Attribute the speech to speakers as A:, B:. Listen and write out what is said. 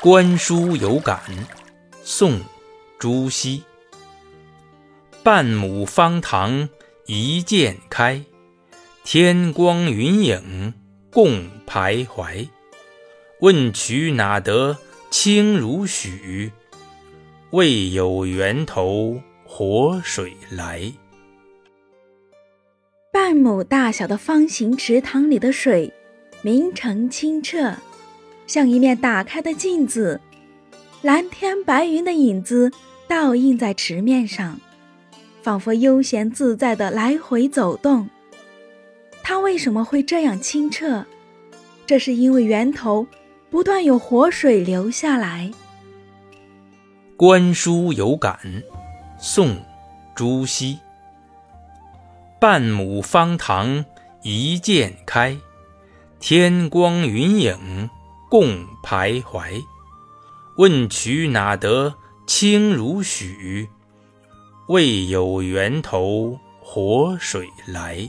A: 观书有感，宋·朱熹。半亩方塘一鉴开，天光云影共徘徊。问渠哪得清如许？为有源头活水来。
B: 半亩大小的方形池塘里的水，明澄清澈，像一面打开的镜子，蓝天白云的影子倒映在池面上，仿佛悠闲自在的来回走动。它为什么会这样清澈？这是因为源头不断有活水流下来。
A: 观书有感，宋·朱熹。半亩方塘一鉴开，天光云影共徘徊。问渠哪得清如许？为有源头活水来。